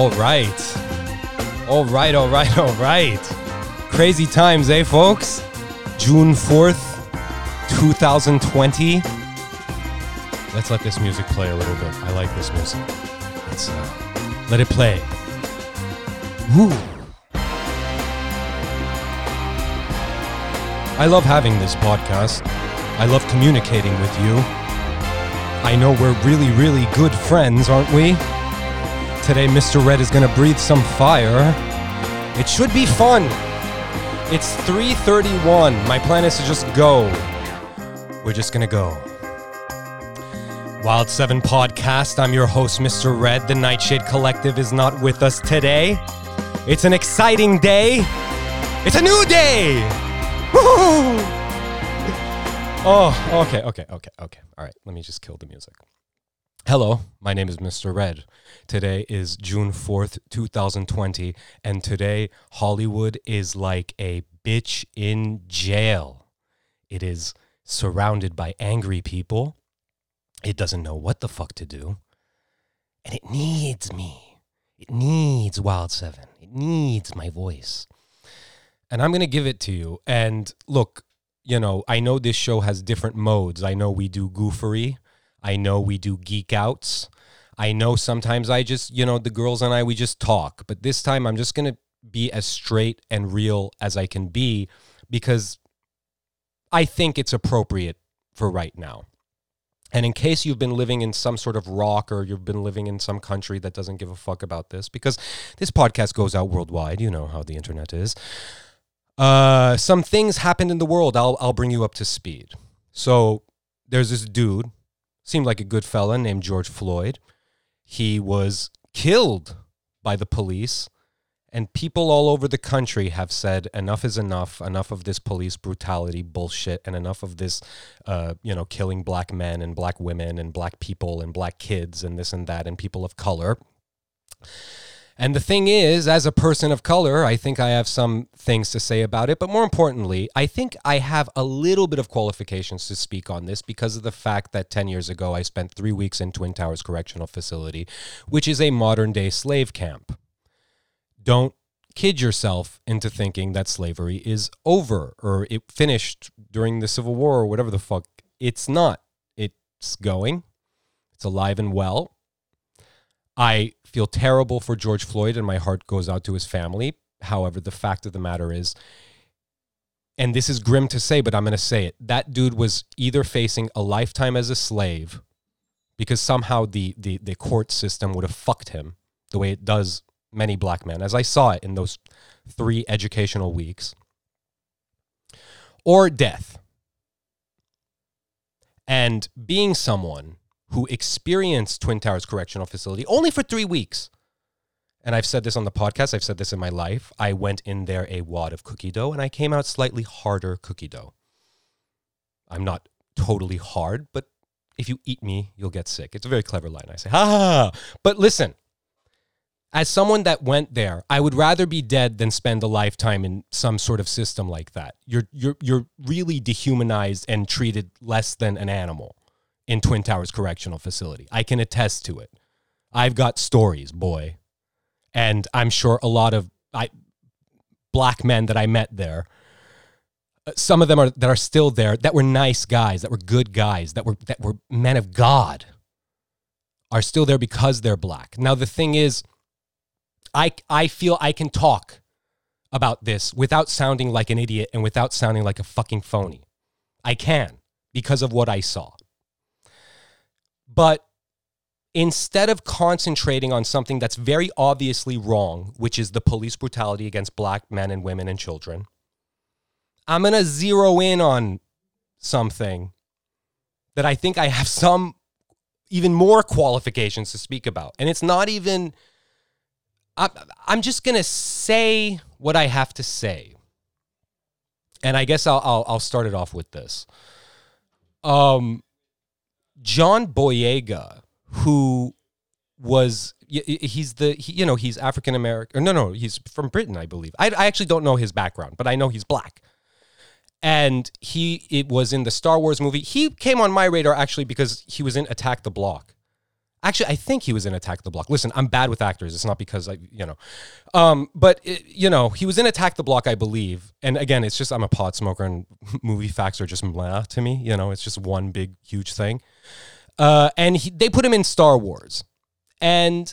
All right. All right, all right, all right. Crazy times, eh, folks? June 4th, 2020. Let's let this music play a little bit. I like this music. Let's uh, let it play. Woo. I love having this podcast. I love communicating with you. I know we're really, really good friends, aren't we? Today, Mr. Red is going to breathe some fire. It should be fun. It's 3:31. My plan is to just go. We're just going to go. Wild 7 podcast. I'm your host, Mr. Red. The Nightshade Collective is not with us today. It's an exciting day. It's a new day. Oh, okay, okay, okay, okay. All right, let me just kill the music. Hello, my name is Mr. Red. Today is June 4th, 2020, and today Hollywood is like a bitch in jail. It is surrounded by angry people. It doesn't know what the fuck to do. And it needs me. It needs Wild 7. It needs my voice. And I'm going to give it to you. And look, you know, I know this show has different modes. I know we do goofery. I know we do geek outs. I know sometimes I just, you know, the girls and I, we just talk. But this time I'm just going to be as straight and real as I can be because I think it's appropriate for right now. And in case you've been living in some sort of rock or you've been living in some country that doesn't give a fuck about this, because this podcast goes out worldwide, you know how the internet is. Uh, some things happened in the world. I'll I'll bring you up to speed. So there's this dude, seemed like a good fella named George Floyd. He was killed by the police, and people all over the country have said enough is enough. Enough of this police brutality bullshit, and enough of this, uh, you know, killing black men and black women and black people and black kids and this and that and people of color. And the thing is, as a person of color, I think I have some things to say about it. But more importantly, I think I have a little bit of qualifications to speak on this because of the fact that 10 years ago, I spent three weeks in Twin Towers Correctional Facility, which is a modern day slave camp. Don't kid yourself into thinking that slavery is over or it finished during the Civil War or whatever the fuck. It's not. It's going, it's alive and well. I feel terrible for George Floyd and my heart goes out to his family. However, the fact of the matter is, and this is grim to say, but I'm going to say it that dude was either facing a lifetime as a slave because somehow the, the, the court system would have fucked him the way it does many black men, as I saw it in those three educational weeks, or death. And being someone who experienced Twin Towers Correctional Facility only for three weeks. And I've said this on the podcast, I've said this in my life. I went in there a wad of cookie dough and I came out slightly harder cookie dough. I'm not totally hard, but if you eat me, you'll get sick. It's a very clever line. I say, ha ha. ha. But listen, as someone that went there, I would rather be dead than spend a lifetime in some sort of system like that. You're you're you're really dehumanized and treated less than an animal in Twin Towers Correctional Facility. I can attest to it. I've got stories, boy. And I'm sure a lot of I, black men that I met there, uh, some of them are that are still there that were nice guys, that were good guys, that were that were men of God are still there because they're black. Now the thing is I I feel I can talk about this without sounding like an idiot and without sounding like a fucking phony. I can because of what I saw. But instead of concentrating on something that's very obviously wrong, which is the police brutality against black men and women and children, I'm going to zero in on something that I think I have some even more qualifications to speak about. And it's not even, I'm just going to say what I have to say. And I guess I'll, I'll, I'll start it off with this. Um, John Boyega, who was he's the he, you know he's African American. No, no, he's from Britain, I believe. I, I actually don't know his background, but I know he's black. And he it was in the Star Wars movie. He came on my radar actually because he was in Attack the Block Actually, I think he was in Attack the Block. Listen, I'm bad with actors. It's not because I, you know, um, but it, you know, he was in Attack the Block, I believe. And again, it's just I'm a pot smoker, and movie facts are just blah to me. You know, it's just one big huge thing. Uh, and he, they put him in Star Wars, and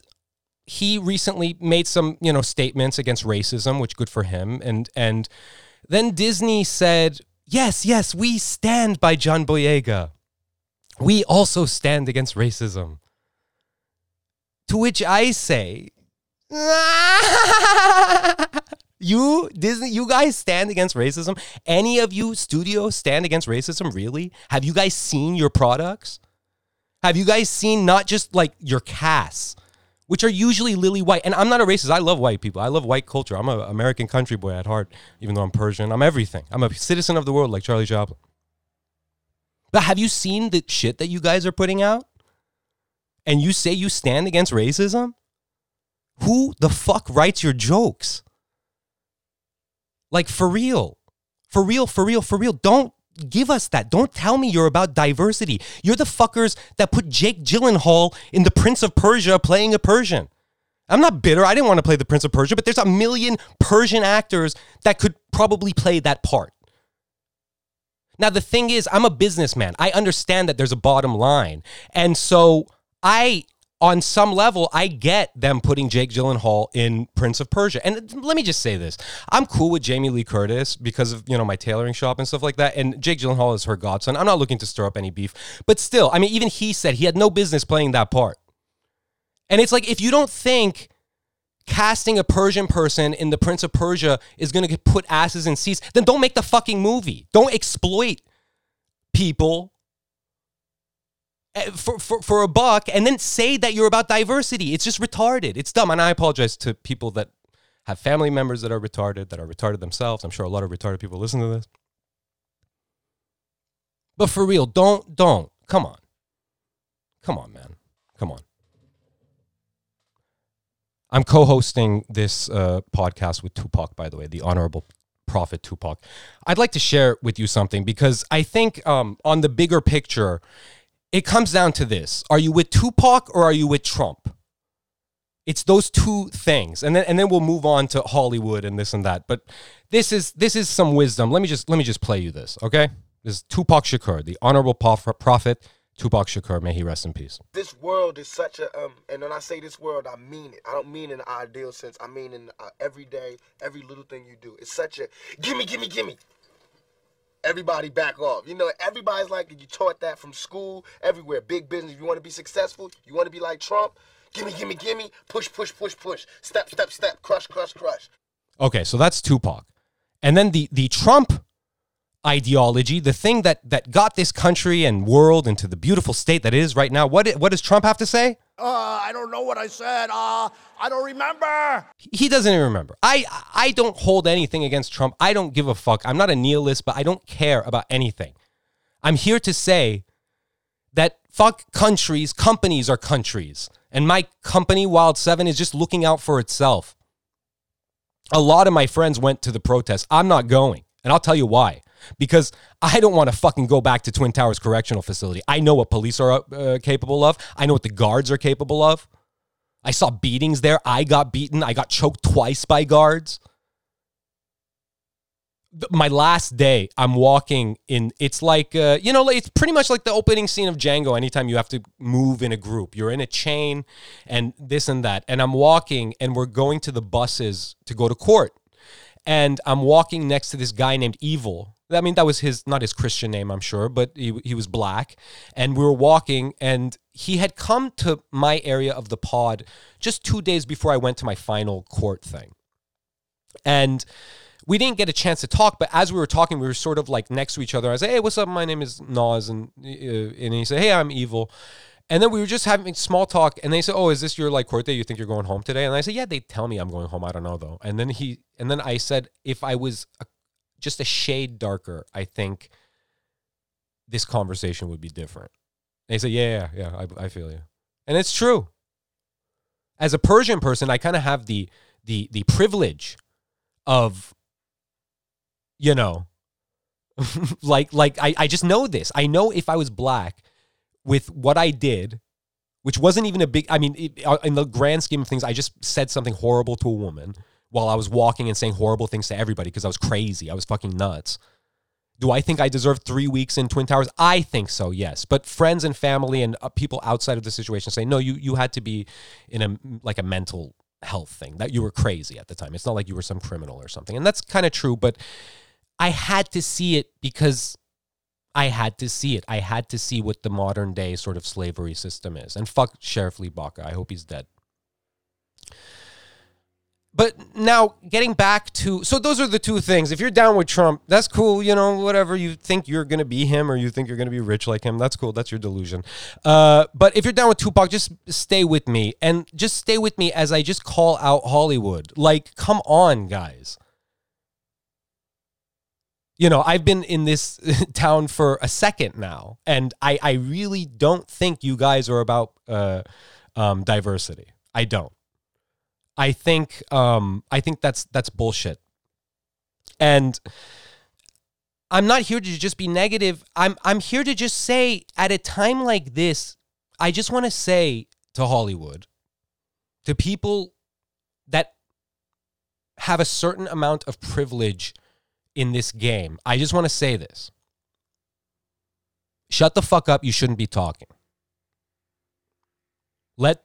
he recently made some you know statements against racism, which good for him. And and then Disney said, yes, yes, we stand by John Boyega. We also stand against racism. To which I say, you Disney, you guys stand against racism. Any of you studios stand against racism? Really? Have you guys seen your products? Have you guys seen not just like your casts, which are usually lily white? And I'm not a racist. I love white people. I love white culture. I'm an American country boy at heart, even though I'm Persian. I'm everything. I'm a citizen of the world like Charlie Chaplin. But have you seen the shit that you guys are putting out? and you say you stand against racism? Who the fuck writes your jokes? Like, for real. For real, for real, for real. Don't give us that. Don't tell me you're about diversity. You're the fuckers that put Jake Gyllenhaal in The Prince of Persia playing a Persian. I'm not bitter. I didn't want to play The Prince of Persia, but there's a million Persian actors that could probably play that part. Now, the thing is, I'm a businessman. I understand that there's a bottom line. And so I on some level, I get them putting Jake Gyllenhaal in Prince of Persia. And let me just say this. I'm cool with Jamie Lee Curtis because of, you know, my tailoring shop and stuff like that. And Jake Gyllenhaal is her godson. I'm not looking to stir up any beef. But still, I mean, even he said he had no business playing that part. And it's like, if you don't think casting a Persian person in the Prince of Persia is going to put asses in seats, then don't make the fucking movie. Don't exploit people for, for, for a buck and then say that you're about diversity. It's just retarded. It's dumb. And I apologize to people that have family members that are retarded, that are retarded themselves. I'm sure a lot of retarded people listen to this. But for real, don't, don't. Come on. Come on, man. Come on. I'm co hosting this uh, podcast with Tupac, by the way, the Honorable Prophet Tupac. I'd like to share with you something because I think um, on the bigger picture, it comes down to this are you with Tupac or are you with Trump? It's those two things. And then and then we'll move on to Hollywood and this and that. But this is this is some wisdom. Let me just let me just play you this, okay? This is Tupac Shakur, the honorable prophet Tupac Shakur, may he rest in peace. This world is such a um, and when I say this world, I mean it. I don't mean in an ideal sense. I mean in uh, every day, every little thing you do. It's such a gimme, gimme, gimme everybody back off. You know, everybody's like you taught that from school, everywhere. Big business. You want to be successful, you want to be like Trump. Gimme, gimme, gimme. Push, push, push, push. Step, step, step. Crush, crush, crush. Okay, so that's Tupac, and then the the Trump ideology, the thing that that got this country and world into the beautiful state that is right now. What what does Trump have to say? Uh, I don't know what I said. Uh, I don't remember. He doesn't even remember. I I don't hold anything against Trump. I don't give a fuck. I'm not a nihilist, but I don't care about anything. I'm here to say that fuck countries, companies are countries. And my company, Wild 7, is just looking out for itself. A lot of my friends went to the protest. I'm not going. And I'll tell you why because I don't want to fucking go back to Twin Towers Correctional Facility. I know what police are uh, capable of. I know what the guards are capable of. I saw beatings there. I got beaten. I got choked twice by guards. My last day, I'm walking in. It's like, uh, you know, it's pretty much like the opening scene of Django. Anytime you have to move in a group, you're in a chain and this and that. And I'm walking and we're going to the buses to go to court. And I'm walking next to this guy named Evil, I mean, that was his not his Christian name, I'm sure, but he he was black, and we were walking, and he had come to my area of the pod just two days before I went to my final court thing, and we didn't get a chance to talk. But as we were talking, we were sort of like next to each other. I said, "Hey, what's up? My name is Nas," and uh, and he said, "Hey, I'm Evil." And then we were just having small talk, and they said, "Oh, is this your like court day? You think you're going home today?" And I said, "Yeah." They tell me I'm going home. I don't know though. And then he, and then I said, if I was a just a shade darker, I think this conversation would be different. And they say, yeah, yeah, yeah, I, I feel you. And it's true. As a Persian person, I kind of have the the the privilege of, you know, like like I, I just know this. I know if I was black with what I did which wasn't even a big. I mean, it, uh, in the grand scheme of things, I just said something horrible to a woman while I was walking and saying horrible things to everybody because I was crazy. I was fucking nuts. Do I think I deserve three weeks in Twin Towers? I think so, yes. But friends and family and uh, people outside of the situation say, no, you you had to be in a like a mental health thing that you were crazy at the time. It's not like you were some criminal or something, and that's kind of true. But I had to see it because I had to see it. I had to see what the modern day sort of slavery system is. And fuck Sheriff Lee Baca. I hope he's dead. But now getting back to so those are the two things. If you're down with Trump, that's cool. You know, whatever you think you're gonna be him or you think you're gonna be rich like him, that's cool. That's your delusion. Uh, but if you're down with Tupac, just stay with me and just stay with me as I just call out Hollywood. Like, come on, guys. You know, I've been in this town for a second now, and I I really don't think you guys are about uh, um, diversity. I don't. I think um, I think that's that's bullshit. And I'm not here to just be negative. I'm I'm here to just say at a time like this, I just want to say to Hollywood, to people that have a certain amount of privilege in this game, I just want to say this. Shut the fuck up. You shouldn't be talking. Let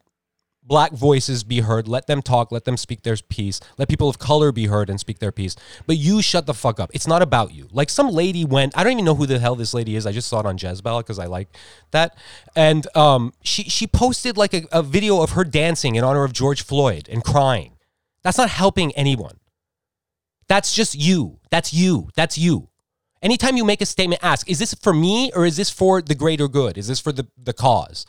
black voices be heard. Let them talk. Let them speak their piece. Let people of color be heard and speak their piece. But you shut the fuck up. It's not about you. Like some lady went. I don't even know who the hell this lady is. I just saw it on Jezebel because I like that. And um, she she posted like a, a video of her dancing in honor of George Floyd and crying. That's not helping anyone. That's just you. That's you. That's you. Anytime you make a statement, ask, is this for me or is this for the greater good? Is this for the, the cause?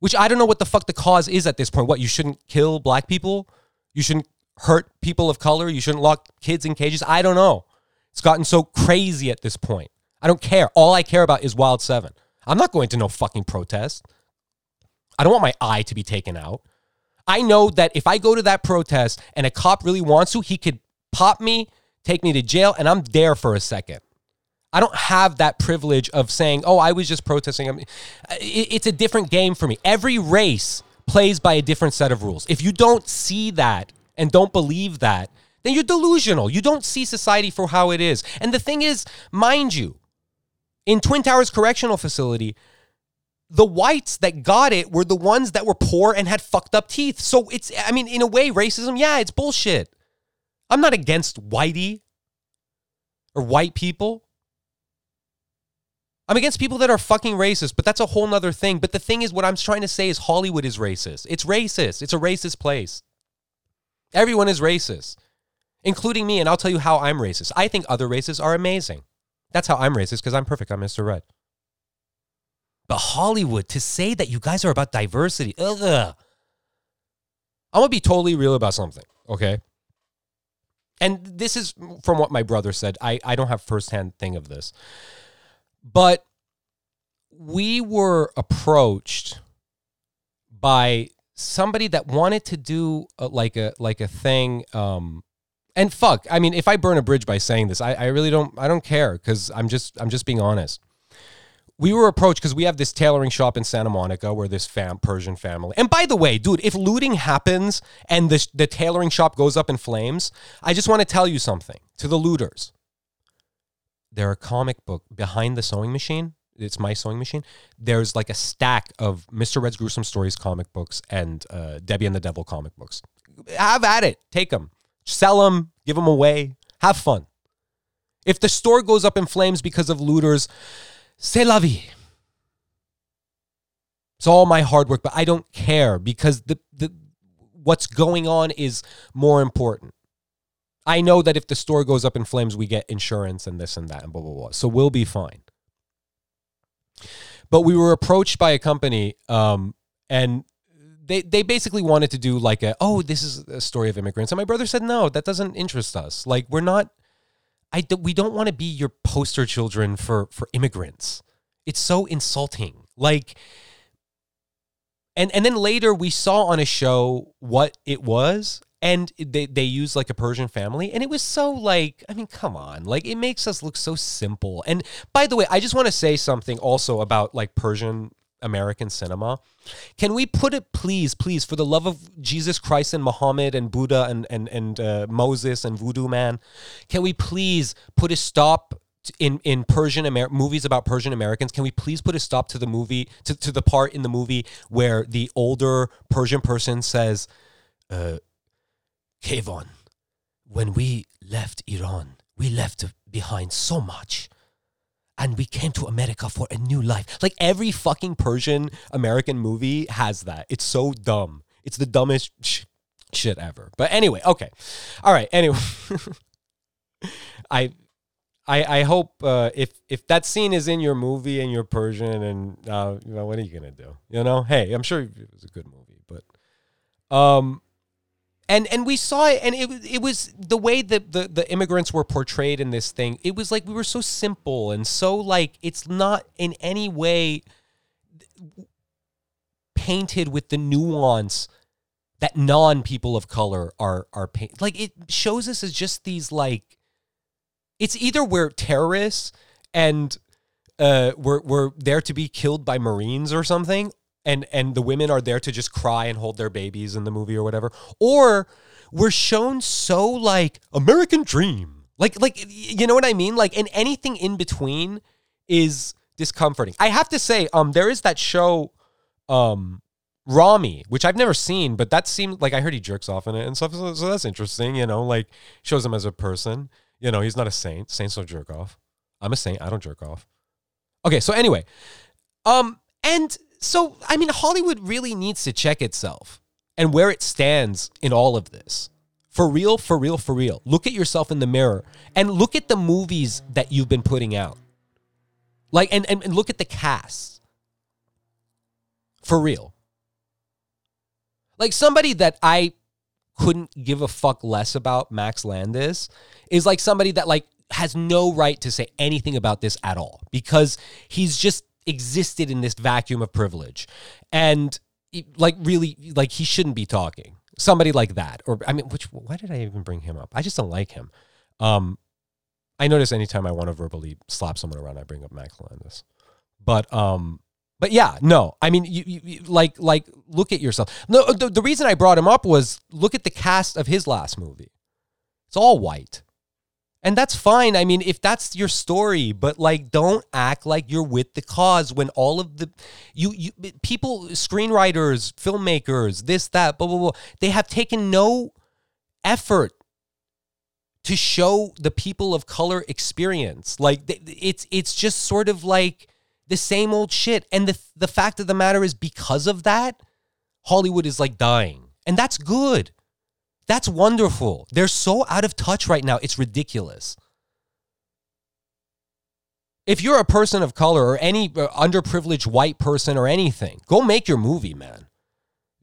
Which I don't know what the fuck the cause is at this point. What, you shouldn't kill black people? You shouldn't hurt people of color? You shouldn't lock kids in cages? I don't know. It's gotten so crazy at this point. I don't care. All I care about is Wild 7. I'm not going to no fucking protest. I don't want my eye to be taken out. I know that if I go to that protest and a cop really wants to, he could pop me, take me to jail, and I'm there for a second. I don't have that privilege of saying, oh, I was just protesting. I mean, it's a different game for me. Every race plays by a different set of rules. If you don't see that and don't believe that, then you're delusional. You don't see society for how it is. And the thing is, mind you, in Twin Towers Correctional Facility, the whites that got it were the ones that were poor and had fucked up teeth. So it's, I mean, in a way, racism, yeah, it's bullshit. I'm not against whitey or white people. I'm against people that are fucking racist, but that's a whole nother thing. But the thing is, what I'm trying to say is Hollywood is racist. It's racist. It's a racist place. Everyone is racist, including me. And I'll tell you how I'm racist. I think other races are amazing. That's how I'm racist because I'm perfect. I'm Mr. Red. But Hollywood, to say that you guys are about diversity, ugh. I'm gonna be totally real about something, okay? And this is from what my brother said. I, I don't have firsthand thing of this. But we were approached by somebody that wanted to do a, like a like a thing um and fuck i mean if i burn a bridge by saying this i, I really don't i don't care because i'm just i'm just being honest we were approached because we have this tailoring shop in Santa Monica where this fam Persian family. And by the way, dude, if looting happens and the, the tailoring shop goes up in flames, I just want to tell you something to the looters. There are comic book behind the sewing machine. It's my sewing machine. There's like a stack of Mr. Red's gruesome stories comic books and uh, Debbie and the Devil comic books. Have at it. Take them. Sell them. Give them away. Have fun. If the store goes up in flames because of looters, c'est la vie. It's all my hard work, but I don't care because the, the what's going on is more important. I know that if the store goes up in flames, we get insurance and this and that and blah blah blah. So we'll be fine. But we were approached by a company, um, and they they basically wanted to do like a oh this is a story of immigrants, and my brother said no, that doesn't interest us. Like we're not I we don't want to be your poster children for for immigrants. It's so insulting. Like and and then later we saw on a show what it was and they they use like a Persian family and it was so like I mean come on like it makes us look so simple and by the way I just want to say something also about like Persian American cinema. Can we put it, please, please, for the love of Jesus Christ and Muhammad and Buddha and and and uh, Moses and Voodoo Man, can we please put a stop in in Persian Amer- movies about Persian Americans? Can we please put a stop to the movie to, to the part in the movie where the older Persian person says, uh, "Kevon, when we left Iran, we left behind so much." and we came to America for a new life. Like every fucking Persian American movie has that. It's so dumb. It's the dumbest sh- shit ever. But anyway, okay. All right. Anyway, I. I, I hope uh, if if that scene is in your movie and you're Persian and uh, you know what are you gonna do? You know, hey, I'm sure it was a good movie, but um, and and we saw it and it it was the way that the the immigrants were portrayed in this thing it was like we were so simple and so like it's not in any way painted with the nuance that non people of color are are paint like it shows us as just these like it's either we're terrorists and uh we're we're there to be killed by marines or something and and the women are there to just cry and hold their babies in the movie or whatever or we're shown so like american dream like like you know what i mean like and anything in between is discomforting i have to say um there is that show um Ramy, which I've never seen, but that seemed like I heard he jerks off in it and stuff. So, so that's interesting, you know, like shows him as a person. You know, he's not a saint. Saints don't jerk off. I'm a saint. I don't jerk off. Okay, so anyway, um, and so, I mean, Hollywood really needs to check itself and where it stands in all of this. For real, for real, for real. Look at yourself in the mirror and look at the movies that you've been putting out. Like, and, and, and look at the cast. For real. Like, somebody that I couldn't give a fuck less about, Max Landis, is like somebody that, like, has no right to say anything about this at all because he's just existed in this vacuum of privilege. And like really like he shouldn't be talking. Somebody like that. Or i mean which why did i even bring him up? I just don't like him. Um i notice anytime i want to verbally slap someone around i bring up max landis but um but yeah no. I mean you, you like like look at yourself. No the, the reason i brought him up was look at the cast of his last movie. It's all white and that's fine. I mean, if that's your story, but like don't act like you're with the cause when all of the you you people screenwriters, filmmakers, this that blah blah blah, they have taken no effort to show the people of color experience. Like it's it's just sort of like the same old shit. And the the fact of the matter is because of that, Hollywood is like dying. And that's good. That's wonderful. They're so out of touch right now. It's ridiculous. If you're a person of color or any uh, underprivileged white person or anything, go make your movie, man.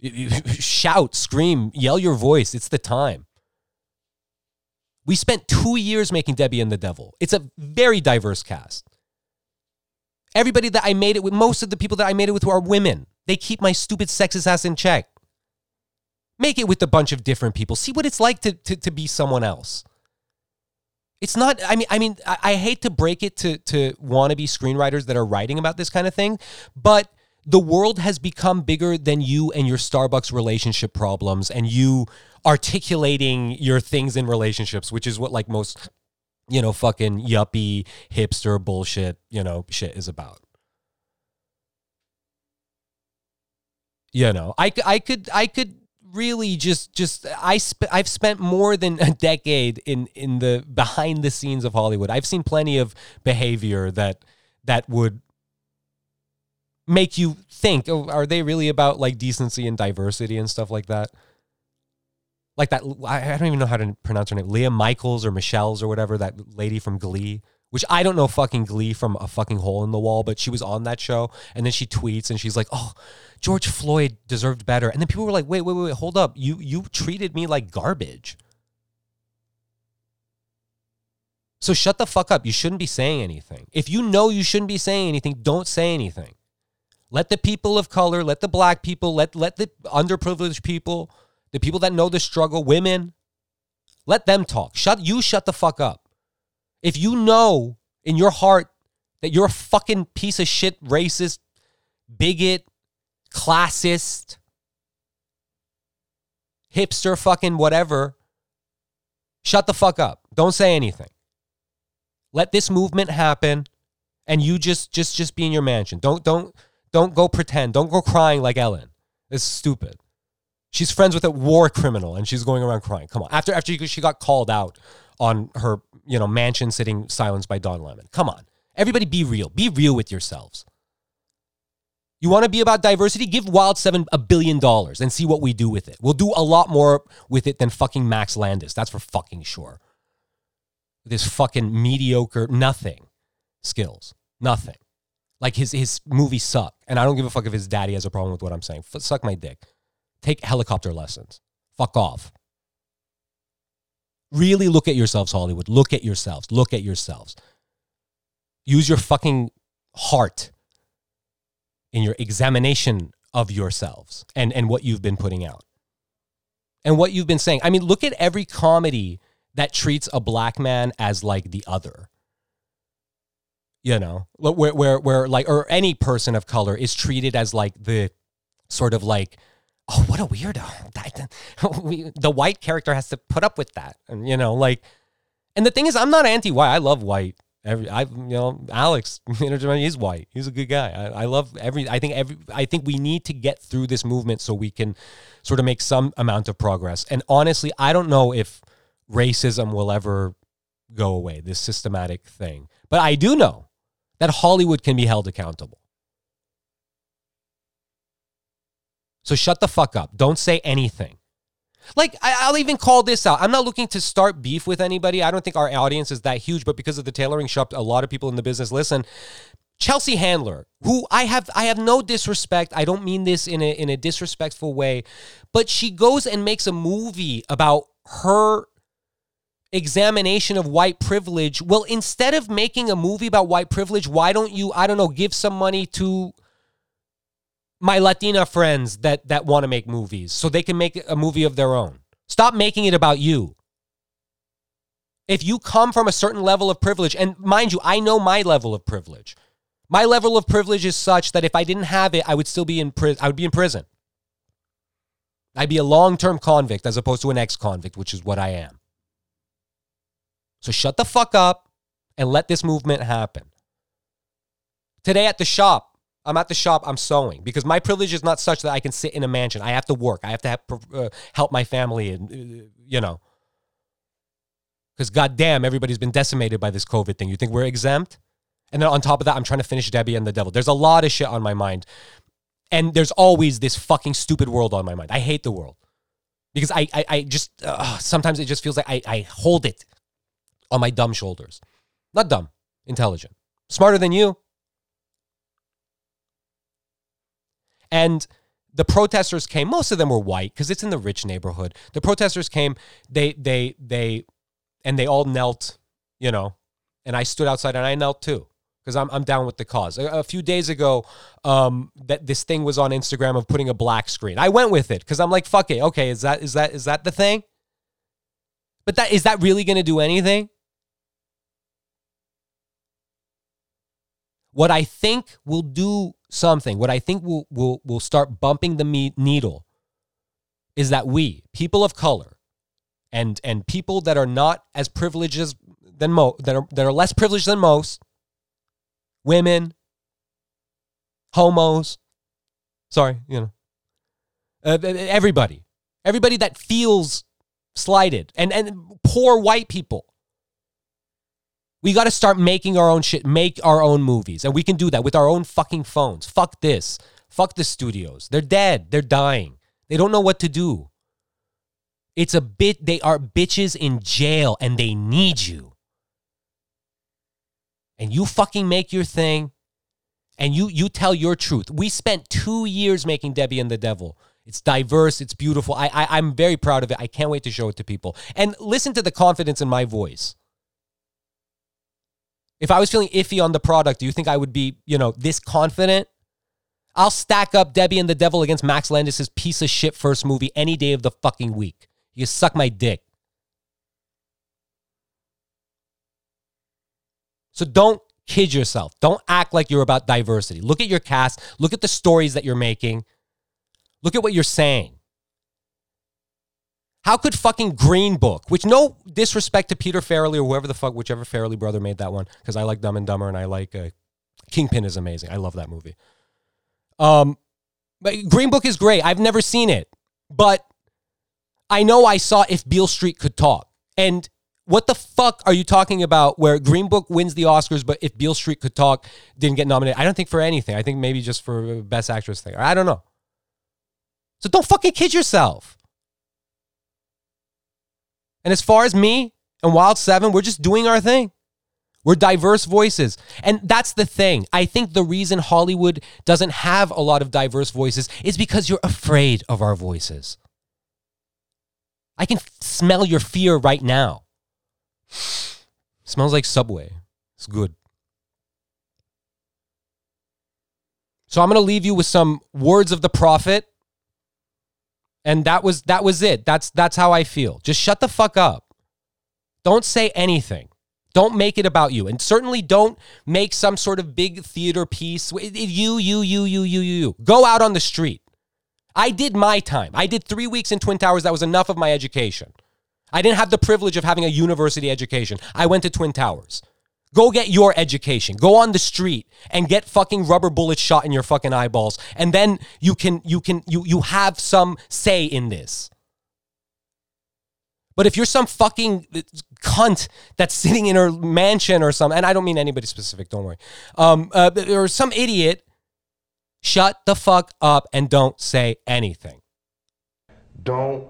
Shout, scream, yell your voice. It's the time. We spent two years making Debbie and the Devil. It's a very diverse cast. Everybody that I made it with, most of the people that I made it with are women. They keep my stupid sexist ass in check. Make it with a bunch of different people. See what it's like to, to, to be someone else. It's not, I mean, I mean, I, I hate to break it to, to wannabe screenwriters that are writing about this kind of thing, but the world has become bigger than you and your Starbucks relationship problems and you articulating your things in relationships, which is what like most, you know, fucking yuppie hipster bullshit, you know, shit is about. You know, I, I could, I could really just just I sp- I've spent more than a decade in in the behind the scenes of Hollywood. I've seen plenty of behavior that that would make you think, oh, are they really about like decency and diversity and stuff like that? Like that, I don't even know how to pronounce her name, Lea Michaels or Michelle's or whatever, that lady from Glee which I don't know fucking Glee from a fucking hole in the wall, but she was on that show. And then she tweets and she's like, oh, George Floyd deserved better. And then people were like, wait, wait, wait, wait hold up. You, you treated me like garbage. So shut the fuck up. You shouldn't be saying anything. If you know you shouldn't be saying anything, don't say anything. Let the people of color, let the black people, let, let the underprivileged people, the people that know the struggle, women, let them talk. Shut you shut the fuck up. If you know in your heart that you're a fucking piece of shit, racist, bigot, classist, hipster, fucking whatever, shut the fuck up. Don't say anything. Let this movement happen and you just just just be in your mansion. Don't don't don't go pretend. Don't go crying like Ellen. It's stupid. She's friends with a war criminal and she's going around crying. Come on. After after she got called out on her, you know, mansion sitting silenced by Don Lemon. Come on. Everybody be real. Be real with yourselves. You want to be about diversity? Give Wild 7 a billion dollars and see what we do with it. We'll do a lot more with it than fucking Max Landis. That's for fucking sure. This fucking mediocre nothing skills. Nothing. Like his his movies suck. And I don't give a fuck if his daddy has a problem with what I'm saying. F- suck my dick. Take helicopter lessons. Fuck off. Really look at yourselves, Hollywood. Look at yourselves. Look at yourselves. Use your fucking heart in your examination of yourselves and, and what you've been putting out and what you've been saying. I mean, look at every comedy that treats a black man as like the other. You know, where, where, where like, or any person of color is treated as like the sort of like, oh, what a weirdo. the white character has to put up with that. And, you know, like, and the thing is, I'm not anti white. I love white Every I you know Alex you know, he's white. He's a good guy. I, I love every. I think every. I think we need to get through this movement so we can sort of make some amount of progress. And honestly, I don't know if racism will ever go away. This systematic thing, but I do know that Hollywood can be held accountable. So shut the fuck up. Don't say anything. Like, I, will even call this out. I'm not looking to start beef with anybody. I don't think our audience is that huge, but because of the tailoring shop, a lot of people in the business listen. Chelsea Handler, who I have I have no disrespect. I don't mean this in a in a disrespectful way, but she goes and makes a movie about her examination of white privilege. Well, instead of making a movie about white privilege, why don't you, I don't know, give some money to my Latina friends that that want to make movies so they can make a movie of their own. Stop making it about you. If you come from a certain level of privilege, and mind you, I know my level of privilege. My level of privilege is such that if I didn't have it, I would still be in prison. I would be in prison. I'd be a long-term convict as opposed to an ex-convict, which is what I am. So shut the fuck up and let this movement happen. Today at the shop, I'm at the shop, I'm sewing because my privilege is not such that I can sit in a mansion. I have to work. I have to have, uh, help my family and, uh, you know. Because goddamn, everybody's been decimated by this COVID thing. You think we're exempt? And then on top of that, I'm trying to finish Debbie and the Devil. There's a lot of shit on my mind. And there's always this fucking stupid world on my mind. I hate the world because I, I, I just, uh, sometimes it just feels like I, I hold it on my dumb shoulders. Not dumb, intelligent. Smarter than you, And the protesters came, most of them were white because it's in the rich neighborhood. The protesters came, they, they, they, and they all knelt, you know, and I stood outside and I knelt too because I'm, I'm down with the cause. A, a few days ago, um, that this thing was on Instagram of putting a black screen. I went with it because I'm like, fuck it. Okay, is that is that is that the thing? But that is that really going to do anything? What I think will do something, what I think will will will start bumping the needle is that we, people of color, and and people that are not as privileged as than mo that are that are less privileged than most, women, homos, sorry, you know, uh, everybody, everybody that feels slighted, and and poor white people we got to start making our own shit, make our own movies. And we can do that with our own fucking phones. Fuck this. Fuck the studios. They're dead. They're dying. They don't know what to do. It's a bit, they are bitches in jail and they need you. And you fucking make your thing and you you tell your truth. We spent two years making Debbie and the Devil. It's diverse. It's beautiful. I, I I'm very proud of it. I can't wait to show it to people. And listen to the confidence in my voice. If I was feeling iffy on the product, do you think I would be, you know, this confident? I'll stack up Debbie and the Devil against Max Landis's piece of shit first movie any day of the fucking week. You suck my dick. So don't kid yourself. Don't act like you're about diversity. Look at your cast, look at the stories that you're making, look at what you're saying. How could fucking Green Book, which no disrespect to Peter Farrelly or whoever the fuck, whichever Farrelly brother made that one, because I like Dumb and Dumber and I like uh, Kingpin is amazing. I love that movie. Um, but Green Book is great. I've never seen it, but I know I saw If Beale Street Could Talk. And what the fuck are you talking about where Green Book wins the Oscars, but If Beale Street Could Talk didn't get nominated? I don't think for anything. I think maybe just for Best Actress thing. I don't know. So don't fucking kid yourself. And as far as me and Wild Seven, we're just doing our thing. We're diverse voices. And that's the thing. I think the reason Hollywood doesn't have a lot of diverse voices is because you're afraid of our voices. I can smell your fear right now. Smells like Subway. It's good. So I'm going to leave you with some words of the prophet and that was that was it. That's that's how I feel. Just shut the fuck up. Don't say anything. Don't make it about you. And certainly don't make some sort of big theater piece. You, you, you, you, you, you. Go out on the street. I did my time. I did three weeks in Twin Towers. That was enough of my education. I didn't have the privilege of having a university education. I went to Twin Towers. Go get your education. Go on the street and get fucking rubber bullets shot in your fucking eyeballs. And then you can you can you you have some say in this. But if you're some fucking cunt that's sitting in a mansion or something, and I don't mean anybody specific, don't worry, um, uh, or some idiot, shut the fuck up and don't say anything. Don't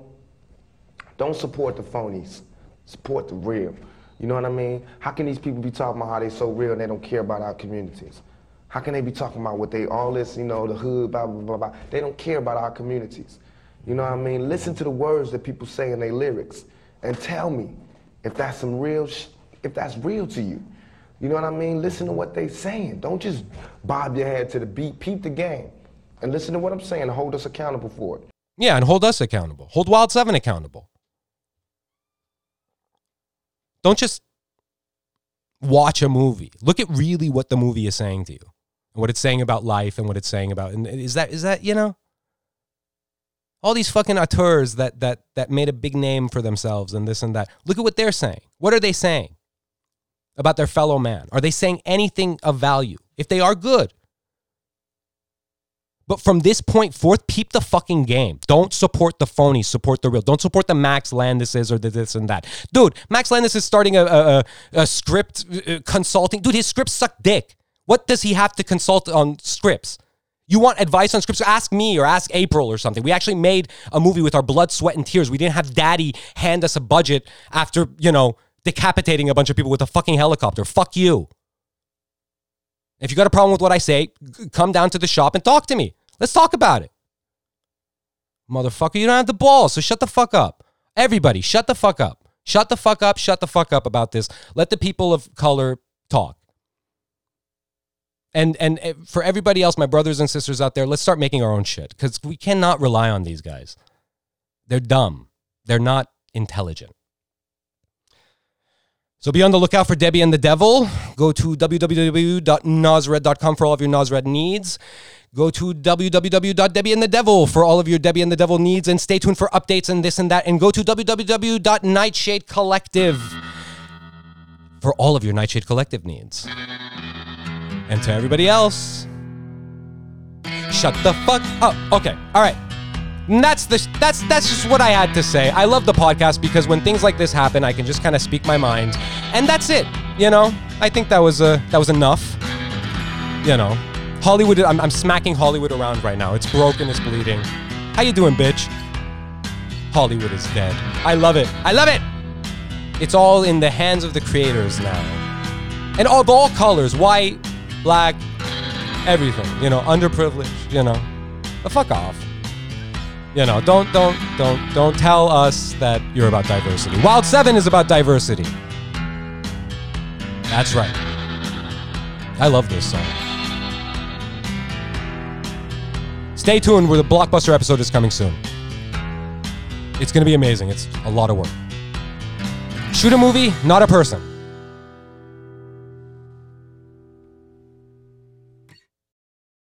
don't support the phonies. Support the real. You know what I mean? How can these people be talking about how they so real and they don't care about our communities? How can they be talking about what they, all this, you know, the hood, blah, blah, blah, blah. They don't care about our communities. You know what I mean? Listen to the words that people say in their lyrics and tell me if that's some real, if that's real to you. You know what I mean? Listen to what they saying. Don't just bob your head to the beat. Peep the game. And listen to what I'm saying hold us accountable for it. Yeah, and hold us accountable. Hold Wild 7 accountable. Don't just watch a movie. Look at really what the movie is saying to you. And what it's saying about life and what it's saying about and is that is that, you know? All these fucking auteurs that that that made a big name for themselves and this and that. Look at what they're saying. What are they saying about their fellow man? Are they saying anything of value? If they are good, but from this point forth, peep the fucking game. Don't support the phony, support the real. Don't support the Max Landises or the this and that. Dude, Max Landis is starting a, a, a script uh, consulting. Dude, his scripts suck dick. What does he have to consult on scripts? You want advice on scripts? Ask me or ask April or something. We actually made a movie with our blood, sweat, and tears. We didn't have daddy hand us a budget after, you know, decapitating a bunch of people with a fucking helicopter. Fuck you. If you got a problem with what I say, come down to the shop and talk to me. Let's talk about it. Motherfucker, you don't have the balls, so shut the fuck up. Everybody, shut the fuck up. Shut the fuck up, shut the fuck up about this. Let the people of color talk. And and eh, for everybody else, my brothers and sisters out there, let's start making our own shit cuz we cannot rely on these guys. They're dumb. They're not intelligent. So be on the lookout for Debbie and the Devil. Go to www.nosred.com for all of your Nosred needs. Go to www.debbieandthedevil for all of your Debbie and the Devil needs and stay tuned for updates and this and that. And go to www.nightshade collective for all of your Nightshade Collective needs. And to everybody else, shut the fuck up. Okay, all right. And that's the that's that's just what I had to say. I love the podcast because when things like this happen, I can just kind of speak my mind, and that's it. You know, I think that was uh, that was enough. You know, Hollywood. I'm, I'm smacking Hollywood around right now. It's broken. It's bleeding. How you doing, bitch? Hollywood is dead. I love it. I love it. It's all in the hands of the creators now, and all all colors: white, black, everything. You know, underprivileged. You know, but fuck off. You know, don't don't don't don't tell us that you're about diversity. Wild 7 is about diversity. That's right. I love this song. Stay tuned where the blockbuster episode is coming soon. It's going to be amazing. It's a lot of work. Shoot a movie, not a person.